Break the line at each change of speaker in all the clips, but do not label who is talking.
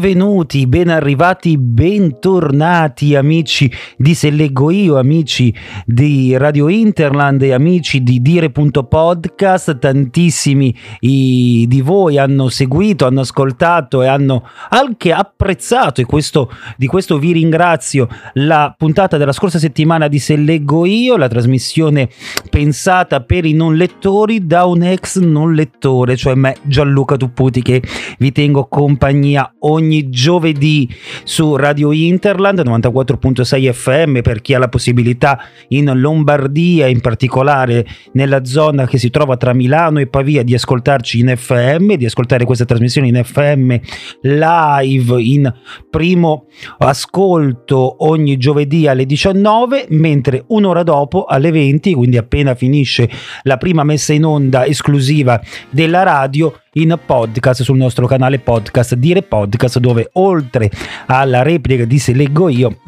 benvenuti, ben arrivati, bentornati amici di Se Leggo Io, amici di Radio Interland e amici di Dire.podcast. Tantissimi di voi hanno seguito, hanno ascoltato e hanno anche apprezzato, e questo, di questo vi ringrazio, la puntata della scorsa settimana di Se Leggo Io, la trasmissione pensata per i non lettori da un ex non lettore, cioè me Gianluca Tupputi che vi tengo compagnia ogni giovedì su Radio Interland 94.6 FM per chi ha la possibilità in Lombardia, in particolare nella zona che si trova tra Milano e Pavia, di ascoltarci in FM, di ascoltare questa trasmissione in FM live in primo ascolto ogni giovedì alle 19, mentre un'ora dopo alle 20, quindi appena finisce la prima messa in onda esclusiva della radio, in podcast sul nostro canale podcast Dire Podcast dove oltre alla replica di Se leggo io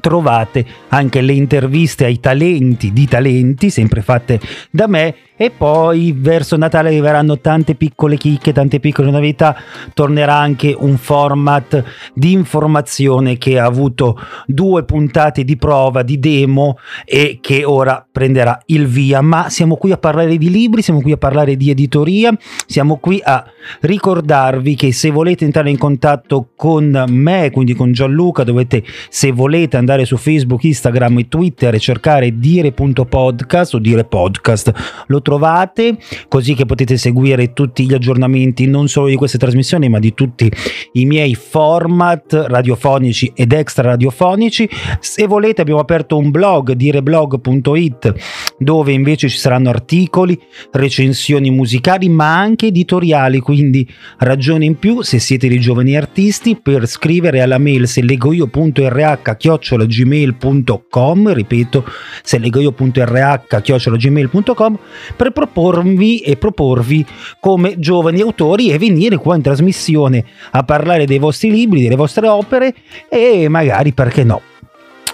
trovate anche le interviste ai talenti di talenti sempre fatte da me e poi verso Natale arriveranno tante piccole chicche, tante piccole novità, tornerà anche un format di informazione che ha avuto due puntate di prova, di demo e che ora prenderà il via, ma siamo qui a parlare di libri, siamo qui a parlare di editoria, siamo qui a ricordarvi che se volete entrare in contatto con me, quindi con Gianluca, dovete se volete andare su Facebook, Instagram e Twitter e cercare dire.podcast o dire podcast. Lo trovate trovate, così che potete seguire tutti gli aggiornamenti non solo di queste trasmissioni, ma di tutti i miei format radiofonici ed extra radiofonici. Se volete abbiamo aperto un blog, direblog.it, dove invece ci saranno articoli, recensioni musicali, ma anche editoriali, quindi ragione in più se siete dei giovani artisti per scrivere alla mail se legoio.rh chiocciolagmail.com ripeto se legoio.rh chiocciolagmail.com per proporvi e proporvi come giovani autori e venire qua in trasmissione a parlare dei vostri libri, delle vostre opere e magari perché no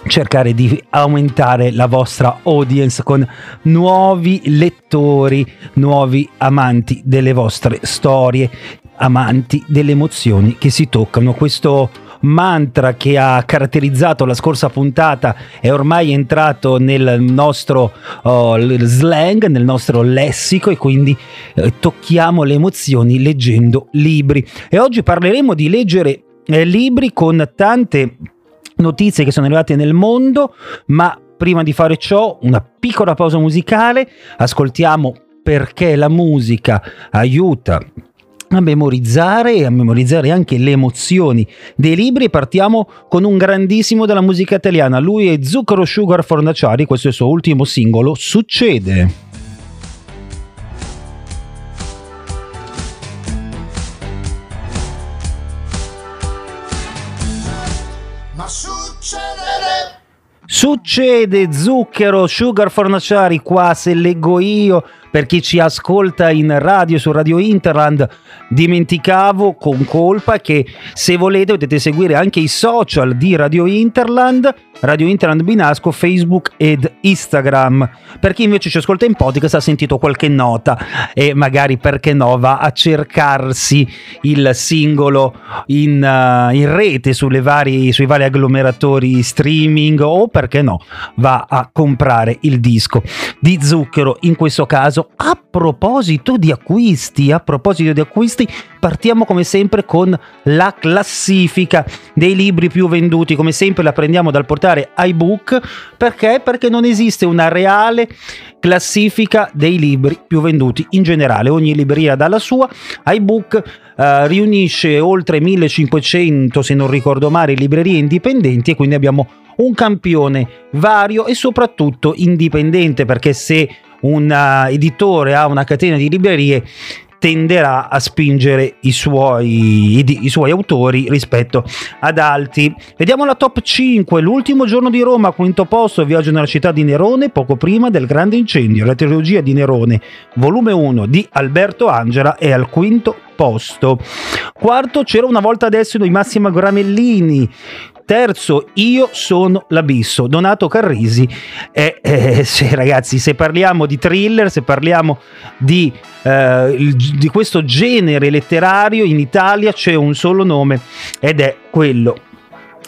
cercare di aumentare la vostra audience con nuovi lettori, nuovi amanti delle vostre storie, amanti delle emozioni che si toccano. Questo mantra che ha caratterizzato la scorsa puntata è ormai entrato nel nostro oh, slang, nel nostro lessico e quindi eh, tocchiamo le emozioni leggendo libri. E oggi parleremo di leggere eh, libri con tante notizie che sono arrivate nel mondo, ma prima di fare ciò una piccola pausa musicale, ascoltiamo perché la musica aiuta a memorizzare e a memorizzare anche le emozioni dei libri. Partiamo con un grandissimo della musica italiana. Lui è Zucchero Sugar Fornaciari, questo è il suo ultimo singolo, Succede. Succede Zucchero Sugar Fornaciari qua se leggo io per chi ci ascolta in radio su Radio Interland, dimenticavo con colpa che se volete potete seguire anche i social di Radio Interland, Radio Interland Binasco, Facebook ed Instagram. Per chi invece ci ascolta in podcast ha sentito qualche nota e magari perché no va a cercarsi il singolo in, uh, in rete vari, sui vari agglomeratori streaming o perché no va a comprare il disco di Zucchero in questo caso caso, a proposito di acquisti, a proposito di acquisti, partiamo come sempre con la classifica dei libri più venduti, come sempre la prendiamo dal portale iBook, perché? Perché non esiste una reale classifica dei libri più venduti in generale, ogni libreria dà la sua, iBook Uh, riunisce oltre 1500, se non ricordo male, librerie indipendenti e quindi abbiamo un campione vario e soprattutto indipendente perché se un uh, editore ha una catena di librerie tenderà a spingere i suoi, i, i suoi, autori rispetto ad altri. Vediamo la top 5, l'ultimo giorno di Roma, quinto posto, viaggio nella città di Nerone, poco prima del grande incendio. La trilogia di Nerone, volume 1 di Alberto Angela, è al quinto posto. Quarto, c'era una volta adesso di Massima Gramellini. Terzo, io sono l'abisso. Donato Carrisi. E, eh, se, ragazzi, se parliamo di thriller, se parliamo di, eh, di questo genere letterario, in Italia c'è un solo nome ed è quello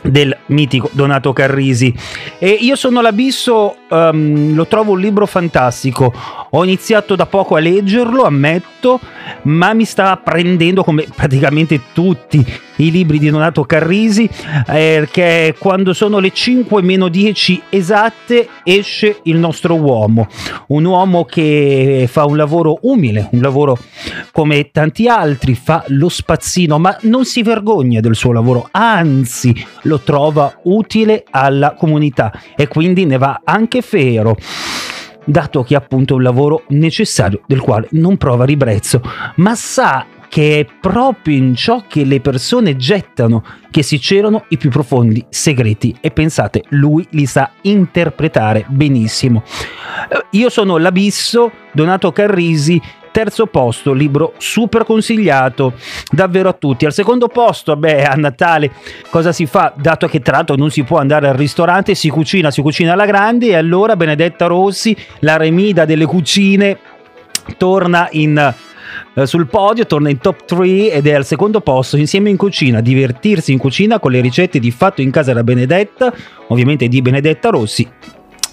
del mitico Donato Carrisi. E io sono l'abisso um, lo trovo un libro fantastico. Ho iniziato da poco a leggerlo ammetto ma mi sta prendendo come praticamente tutti i libri di Donato Carrisi perché quando sono le 5 meno 10 esatte esce il nostro uomo. Un uomo che fa un lavoro umile un lavoro come tanti altri fa lo spazzino ma non si vergogna del suo lavoro anzi lo trova utile alla comunità e quindi ne va anche fiero dato che è appunto un lavoro necessario del quale non prova ribrezzo, ma sa che è proprio in ciò che le persone gettano che si celano i più profondi segreti e pensate, lui li sa interpretare benissimo. Io sono l'abisso, Donato Carrisi, Terzo posto, libro super consigliato davvero a tutti. Al secondo posto, beh, a Natale cosa si fa? Dato che tra l'altro non si può andare al ristorante, si cucina, si cucina alla grande e allora Benedetta Rossi, la remida delle cucine, torna in eh, sul podio, torna in top 3 ed è al secondo posto insieme in cucina, divertirsi in cucina con le ricette di fatto in casa da Benedetta, ovviamente di Benedetta Rossi.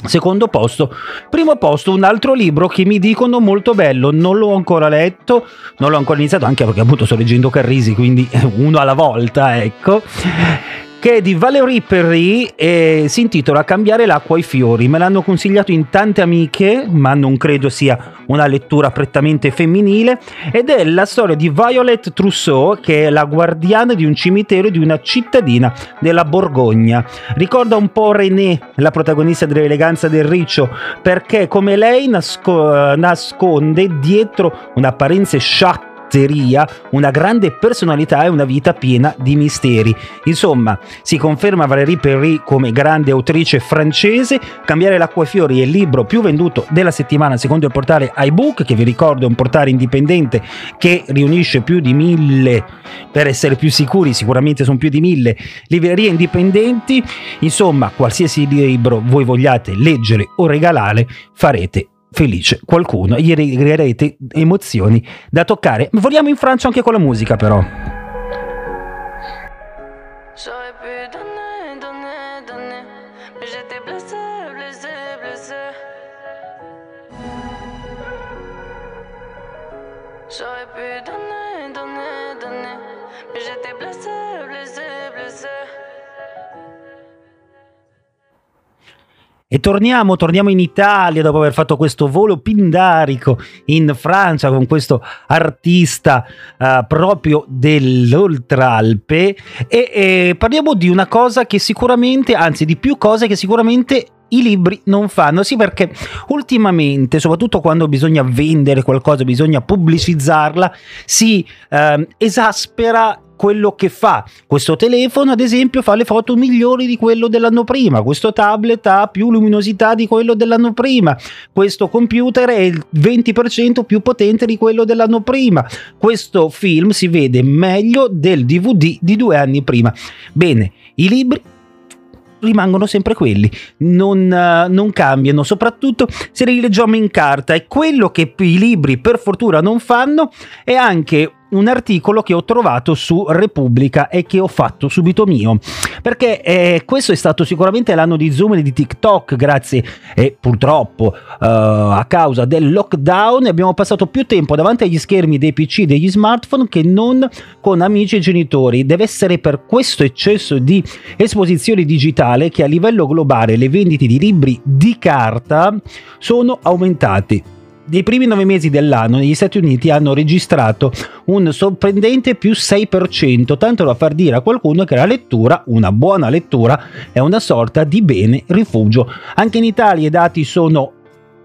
Secondo posto, primo posto un altro libro che mi dicono molto bello, non l'ho ancora letto, non l'ho ancora iniziato anche perché appunto sto leggendo Carrisi, quindi uno alla volta, ecco che è di Valérie Perry e si intitola Cambiare l'acqua ai fiori. Me l'hanno consigliato in tante amiche, ma non credo sia una lettura prettamente femminile, ed è la storia di Violet Trousseau, che è la guardiana di un cimitero di una cittadina della Borgogna. Ricorda un po' René, la protagonista dell'eleganza del riccio, perché come lei nasco- nasconde dietro un'apparenza sciacca pizzeria, una grande personalità e una vita piena di misteri. Insomma, si conferma Valérie Perry come grande autrice francese. Cambiare l'acqua ai fiori è il libro più venduto della settimana secondo il portale iBook, che vi ricordo è un portale indipendente che riunisce più di mille, per essere più sicuri, sicuramente sono più di mille librerie indipendenti. Insomma, qualsiasi libro voi vogliate leggere o regalare, farete felice qualcuno, gli regalerete emozioni da toccare. Vogliamo in Francia anche con la musica però. J'aurais E torniamo, torniamo in Italia dopo aver fatto questo volo pindarico in Francia con questo artista uh, proprio dell'Oltralpe e, e parliamo di una cosa che sicuramente, anzi di più cose che sicuramente i libri non fanno. Sì, perché ultimamente, soprattutto quando bisogna vendere qualcosa, bisogna pubblicizzarla, si eh, esaspera quello che fa. Questo telefono, ad esempio, fa le foto migliori di quello dell'anno prima. Questo tablet ha più luminosità di quello dell'anno prima. Questo computer è il 20% più potente di quello dell'anno prima. Questo film si vede meglio del DVD di due anni prima. Bene, i libri rimangono sempre quelli, non, uh, non, cambiano, soprattutto se li leggiamo in carta e quello che i libri per fortuna non fanno è anche un articolo che ho trovato su Repubblica e che ho fatto subito mio. Perché eh, questo è stato sicuramente l'anno di Zoom e di TikTok grazie e purtroppo uh, a causa del lockdown abbiamo passato più tempo davanti agli schermi dei PC degli smartphone che non con amici e genitori. Deve essere per questo eccesso di esposizione digitale che a livello globale le vendite di libri di carta sono aumentate nei primi nove mesi dell'anno negli Stati Uniti hanno registrato un sorprendente più 6%, tanto da far dire a qualcuno che la lettura, una buona lettura, è una sorta di bene rifugio. Anche in Italia i dati sono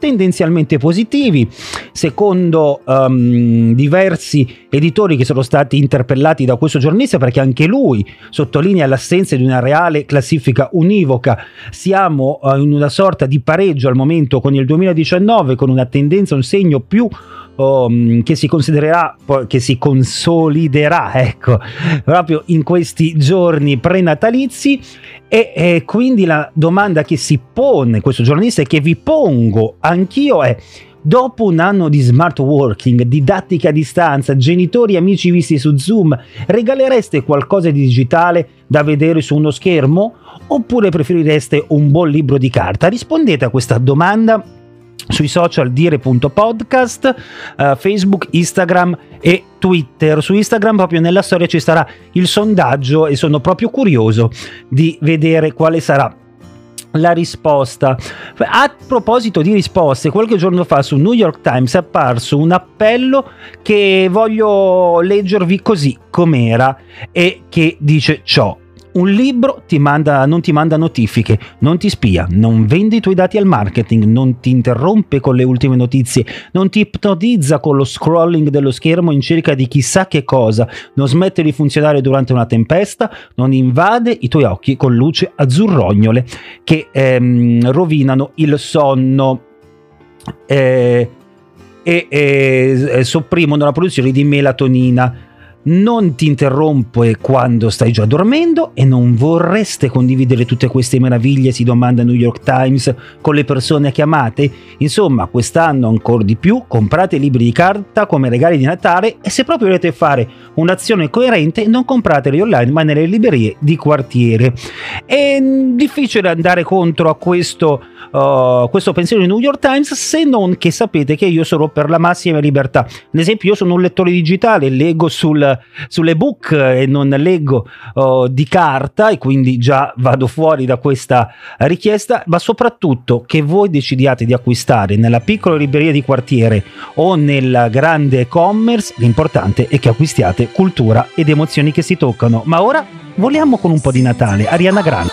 tendenzialmente positivi, secondo um, diversi editori che sono stati interpellati da questo giornalista, perché anche lui sottolinea l'assenza di una reale classifica univoca. Siamo uh, in una sorta di pareggio al momento con il 2019, con una tendenza, un segno più um, che si considererà, che si consoliderà, ecco, proprio in questi giorni prenatalizi. E, e quindi la domanda che si pone questo giornalista e che vi pongo anch'io è Dopo un anno di smart working, didattica a distanza, genitori e amici visti su Zoom, regalereste qualcosa di digitale da vedere su uno schermo? Oppure preferireste un buon libro di carta? Rispondete a questa domanda sui social dire.podcast, uh, Facebook, Instagram e Twitter. Su Instagram proprio nella storia ci sarà il sondaggio e sono proprio curioso di vedere quale sarà la risposta. A proposito di risposte, qualche giorno fa su New York Times è apparso un appello che voglio leggervi così com'era e che dice ciò. Un libro ti manda, non ti manda notifiche, non ti spia, non vende i tuoi dati al marketing, non ti interrompe con le ultime notizie, non ti ipnotizza con lo scrolling dello schermo in cerca di chissà che cosa, non smette di funzionare durante una tempesta, non invade i tuoi occhi con luce azzurrognole che ehm, rovinano il sonno. Eh, e, e sopprimono la produzione di melatonina non ti interrompe quando stai già dormendo e non vorreste condividere tutte queste meraviglie, si domanda New York Times, con le persone chiamate? Insomma, quest'anno ancora di più comprate libri di carta come regali di Natale e se proprio volete fare un'azione coerente non comprateli online ma nelle librerie di quartiere. È difficile andare contro a questo uh, questo pensiero di New York Times se non che sapete che io sono per la massima libertà. Ad esempio io sono un lettore digitale, leggo sul, sull'ebook e non leggo uh, di carta e quindi già vado fuori da questa richiesta, ma soprattutto che voi decidiate di acquistare nella piccola libreria di quartiere o nel grande e-commerce, l'importante è che acquistiate cultura ed emozioni che si toccano. Ma ora voliamo con un po' di Natale. Ariana Grande.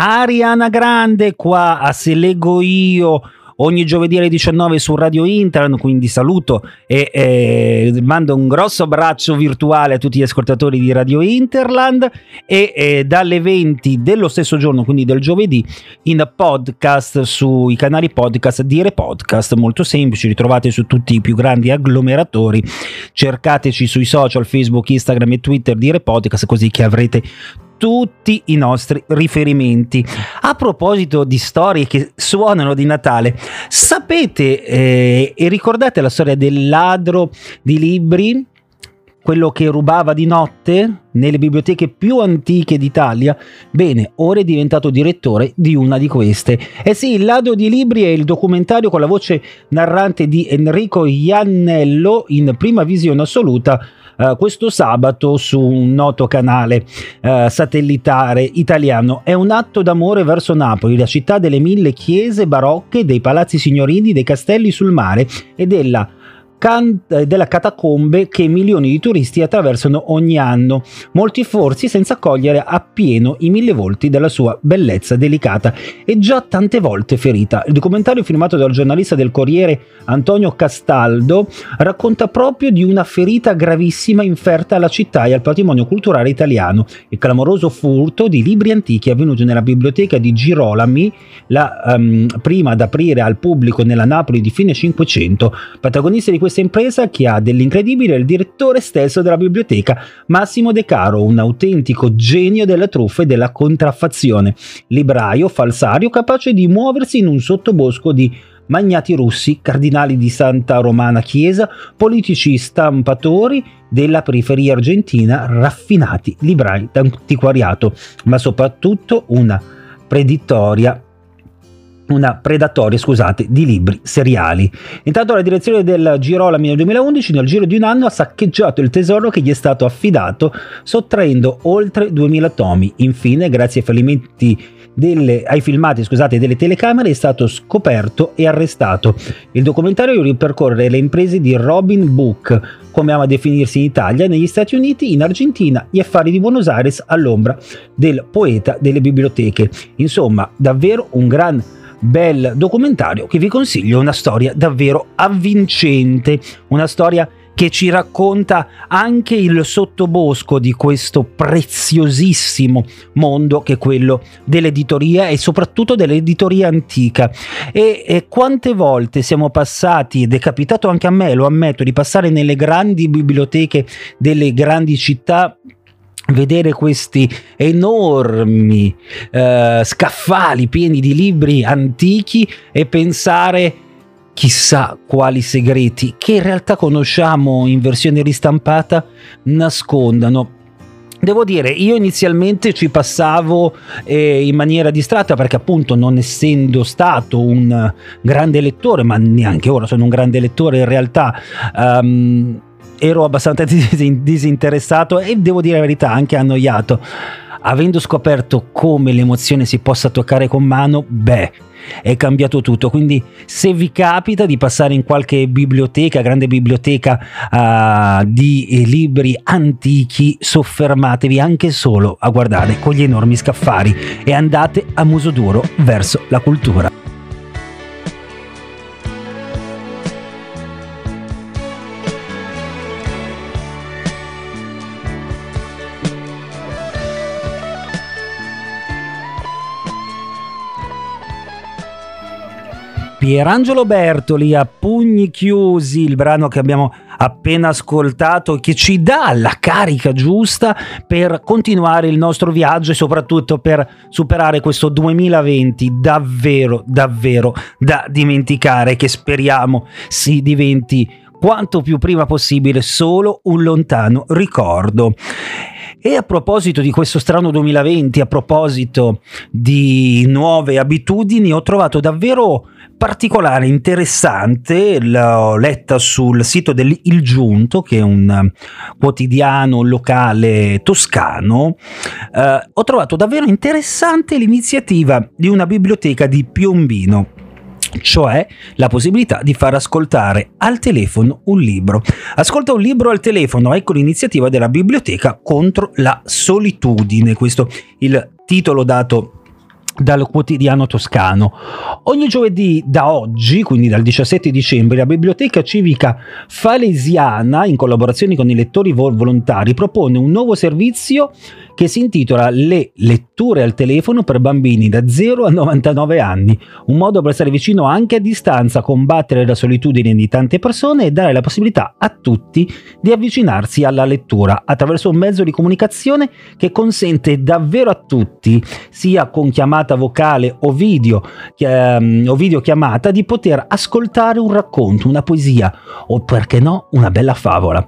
Ariana Grande qua a Se leggo io ogni giovedì alle 19 su Radio Internet, quindi saluto e eh, mando un grosso abbraccio virtuale a tutti gli ascoltatori di Radio Interland e eh, dalle 20 dello stesso giorno, quindi del giovedì, in podcast sui canali podcast Dire Podcast, molto semplici, ritrovate su tutti i più grandi agglomeratori, cercateci sui social Facebook, Instagram e Twitter Dire Podcast così che avrete tutti i nostri riferimenti. A proposito di storie che suonano di Natale, sapete eh, e ricordate la storia del ladro di libri? quello che rubava di notte nelle biblioteche più antiche d'Italia, bene, ora è diventato direttore di una di queste. Eh sì, il ladro di libri è il documentario con la voce narrante di Enrico Iannello in prima visione assoluta uh, questo sabato su un noto canale uh, satellitare italiano. È un atto d'amore verso Napoli, la città delle mille chiese barocche, dei palazzi signorini, dei castelli sul mare e della can- eh, della catacombe che milioni di turisti attraversano ogni anno, molti forzi senza cogliere appieno i mille volti della sua bellezza delicata e già tante volte ferita. Il documentario firmato dal giornalista del Corriere Antonio Castaldo racconta proprio di una ferita gravissima inferta alla città e al patrimonio culturale italiano, il clamoroso furto di libri antichi avvenuto nella biblioteca di Girolami, la um, prima ad aprire al pubblico nella Napoli di fine 500. Protagonista di questa impresa che ha dell'incredibile il direttore stesso della biblioteca, Massimo De Caro, un autentico genio della truffa e della contraffazione, libraio, falsario, capace di muoversi in un sottobosco di magnati russi, cardinali di Santa Romana Chiesa, politici stampatori della periferia argentina, raffinati librai d'antiquariato, ma soprattutto una preditoria una predatoria, scusate, di libri seriali. Intanto la direzione del Girolami nel 2011 nel giro di un anno ha saccheggiato il tesoro che gli è stato affidato sottraendo oltre 2000 tomi. Infine, grazie ai fallimenti delle, ai filmati scusate, delle telecamere è stato scoperto e arrestato. Il documentario ripercorre le imprese di Robin Book, come ama definirsi in Italia, negli Stati Uniti, in Argentina, gli affari di Buenos Aires all'ombra del poeta delle biblioteche. Insomma, davvero un gran bel documentario che vi consiglio, una storia davvero avvincente, una storia che ci racconta anche il sottobosco di questo preziosissimo mondo che è quello dell'editoria e soprattutto dell'editoria antica. E, e quante volte siamo passati, ed è capitato anche a me, lo ammetto, di passare nelle grandi biblioteche delle grandi città vedere questi enormi eh, scaffali pieni di libri antichi e pensare chissà quali segreti che in realtà conosciamo in versione ristampata nascondano. Devo dire, io inizialmente ci passavo eh, in maniera distratta perché appunto non essendo stato un grande lettore, ma neanche ora sono un grande lettore in realtà, um, ero abbastanza disinteressato e devo dire la verità, anche annoiato. Avendo scoperto come l'emozione si possa toccare con mano, beh, è cambiato tutto. Quindi, se vi capita di passare in qualche biblioteca, grande biblioteca uh, di eh, libri antichi, soffermatevi anche solo a guardare con gli enormi scaffari e andate a muso duro verso la cultura. Pierangelo Bertoli a pugni chiusi, il brano che abbiamo appena ascoltato che ci dà la carica giusta per continuare il nostro viaggio e soprattutto per superare questo 2020 davvero davvero da dimenticare che speriamo si diventi quanto più prima possibile solo un lontano ricordo. E a proposito di questo strano 2020, a proposito di nuove abitudini, ho trovato davvero particolare, interessante, l'ho letta sul sito del Il Giunto, che è un quotidiano locale toscano, eh, ho trovato davvero interessante l'iniziativa di una biblioteca di Piombino cioè la possibilità di far ascoltare al telefono un libro. Ascolta un libro al telefono, ecco l'iniziativa della biblioteca contro la solitudine, questo il titolo dato dal quotidiano toscano. Ogni giovedì da oggi, quindi dal 17 dicembre, la Biblioteca Civica Falesiana, in collaborazione con i lettori volontari, propone un nuovo servizio che si intitola Le letture al telefono per bambini da 0 a 99 anni, un modo per stare vicino anche a distanza, combattere la solitudine di tante persone e dare la possibilità a tutti di avvicinarsi alla lettura attraverso un mezzo di comunicazione che consente davvero a tutti, sia con chiamata vocale o video, ehm, o videochiamata, di poter ascoltare un racconto, una poesia o perché no una bella favola.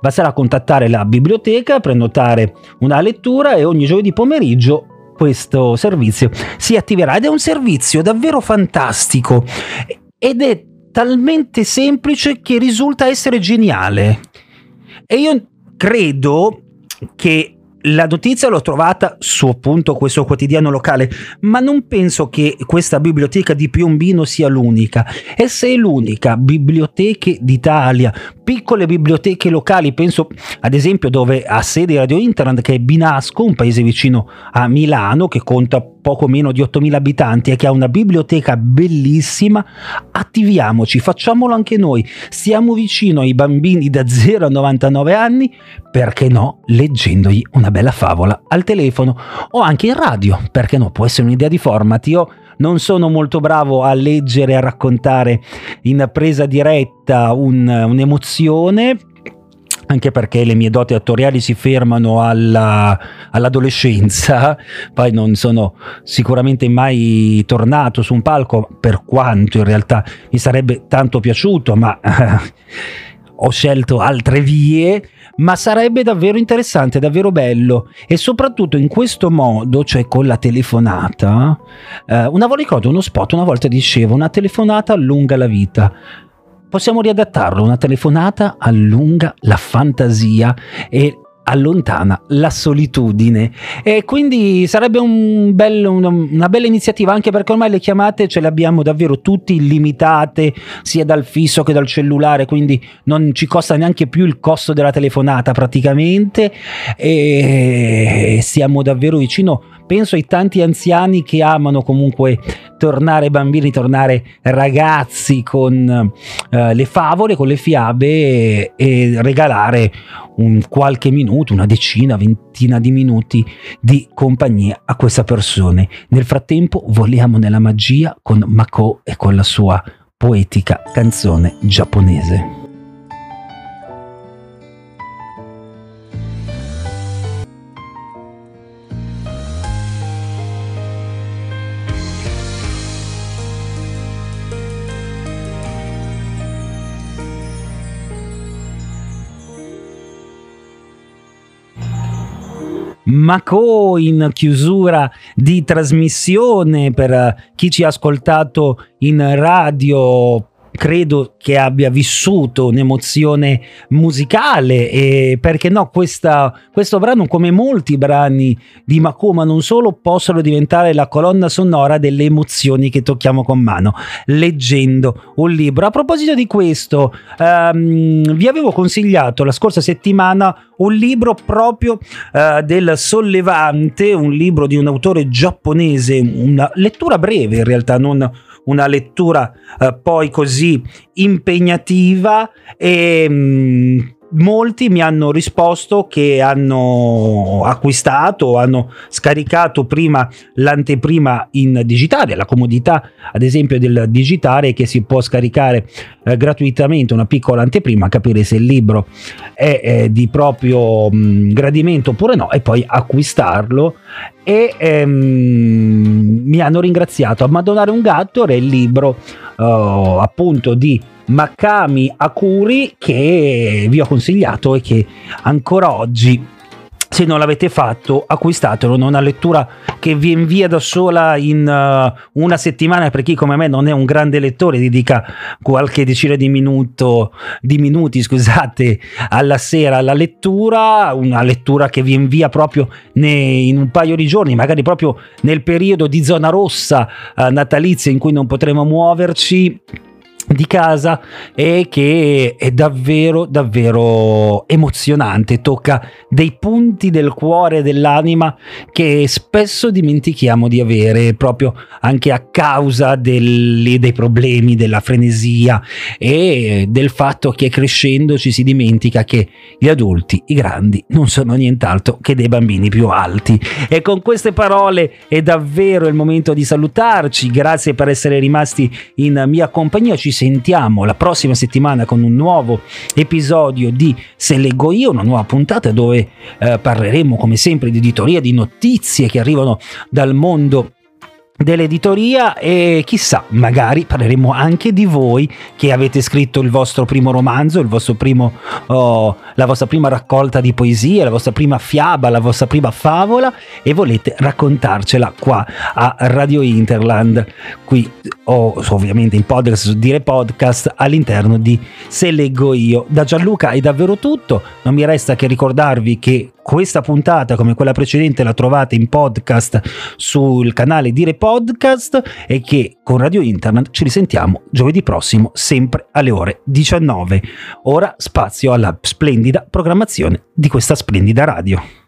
Basterà contattare la biblioteca, prenotare una lettura e ogni giovedì pomeriggio questo servizio si attiverà ed è un servizio davvero fantastico ed è talmente semplice che risulta essere geniale. E io credo che la notizia l'ho trovata su appunto questo quotidiano locale, ma non penso che questa biblioteca di Piombino sia l'unica. E se è l'unica biblioteca d'Italia, piccole biblioteche locali, penso ad esempio dove ha sede Radio Internet, che è Binasco, un paese vicino a Milano, che conta poco meno di 8.000 abitanti e che ha una biblioteca bellissima, attiviamoci, facciamolo anche noi, stiamo vicino ai bambini da 0 a 99 anni, perché no, leggendogli una bella favola al telefono o anche in radio, perché no, può essere un'idea di format. Io non sono molto bravo a leggere a raccontare in presa diretta un, un'emozione, anche perché le mie doti attoriali si fermano alla, all'adolescenza, poi non sono sicuramente mai tornato su un palco, per quanto in realtà mi sarebbe tanto piaciuto, ma ho scelto altre vie, ma sarebbe davvero interessante, davvero bello. E soprattutto in questo modo, cioè con la telefonata, eh, una volta ricordo uno spot, una volta dicevo una telefonata allunga la vita possiamo riadattarlo, una telefonata allunga la fantasia e allontana la solitudine. E quindi sarebbe un una, una, bella iniziativa anche perché ormai le chiamate ce le abbiamo davvero tutti illimitate sia dal fisso che dal cellulare quindi non ci costa neanche più il costo della telefonata praticamente. E siamo davvero vicino. Penso ai tanti anziani che amano comunque tornare bambini, tornare ragazzi con eh, le favole, con le fiabe e, e regalare un qualche minuto, una decina, ventina di minuti di compagnia a questa persona. Nel frattempo voliamo nella magia con Mako e con la sua poetica canzone giapponese. Mako in chiusura di trasmissione per chi ci ha ascoltato in radio credo che abbia vissuto un'emozione musicale e perché no questa, questo brano come molti brani di Makoma non solo possono diventare la colonna sonora delle emozioni che tocchiamo con mano leggendo un libro. A proposito di questo um, vi avevo consigliato la scorsa settimana un libro proprio uh, del Sollevante un libro di un autore giapponese una lettura breve in realtà non una lettura eh, poi così impegnativa e mh, mm, molti mi hanno risposto che hanno acquistato, hanno scaricato prima l'anteprima in digitale, la comodità ad esempio del digitale che si può scaricare eh, gratuitamente una piccola anteprima, capire se il libro è eh, di proprio mh, mm, gradimento oppure no e poi acquistarlo. E ehm, mi hanno ringraziato. A Madonnare un gatto era il libro uh, appunto di Makami Akuri che vi ho consigliato e che ancora oggi se non l'avete fatto acquistatelo, non una lettura che vi invia da sola in uh, una settimana per chi come me non è un grande lettore, dedica qualche decina di, minuto, di minuti scusate, alla sera. Alla lettura, una lettura che vi invia proprio in un paio di giorni, magari proprio nel periodo di zona rossa uh, natalizia in cui non potremo muoverci di casa e che è davvero davvero emozionante. Tocca dei punti del cuore dell'anima che spesso dimentichiamo di avere proprio anche a causa delle, dei problemi della frenesia e del fatto che crescendo ci si dimentica che gli adulti i grandi non sono nient'altro che dei bambini più alti. E con queste parole è davvero il momento di salutarci. Grazie per essere rimasti in mia compagnia. Ci sentiamo la prossima settimana con un nuovo episodio di Se leggo io, una nuova puntata dove eh, parleremo come sempre di editoria, di notizie che arrivano dal mondo dell'editoria e chissà, magari parleremo anche di voi che avete scritto il vostro primo romanzo, vostro primo, oh, la vostra prima raccolta di poesie, la vostra prima fiaba, la vostra prima favola e volete raccontarcela qua a Radio Interland, qui o ovviamente il podcast su Dire Podcast all'interno di Se leggo io. Da Gianluca è davvero tutto, non mi resta che ricordarvi che questa puntata, come quella precedente, la trovate in podcast sul canale Dire Podcast e che con Radio Internet ci risentiamo giovedì prossimo, sempre alle ore 19. Ora spazio alla splendida programmazione di questa splendida radio.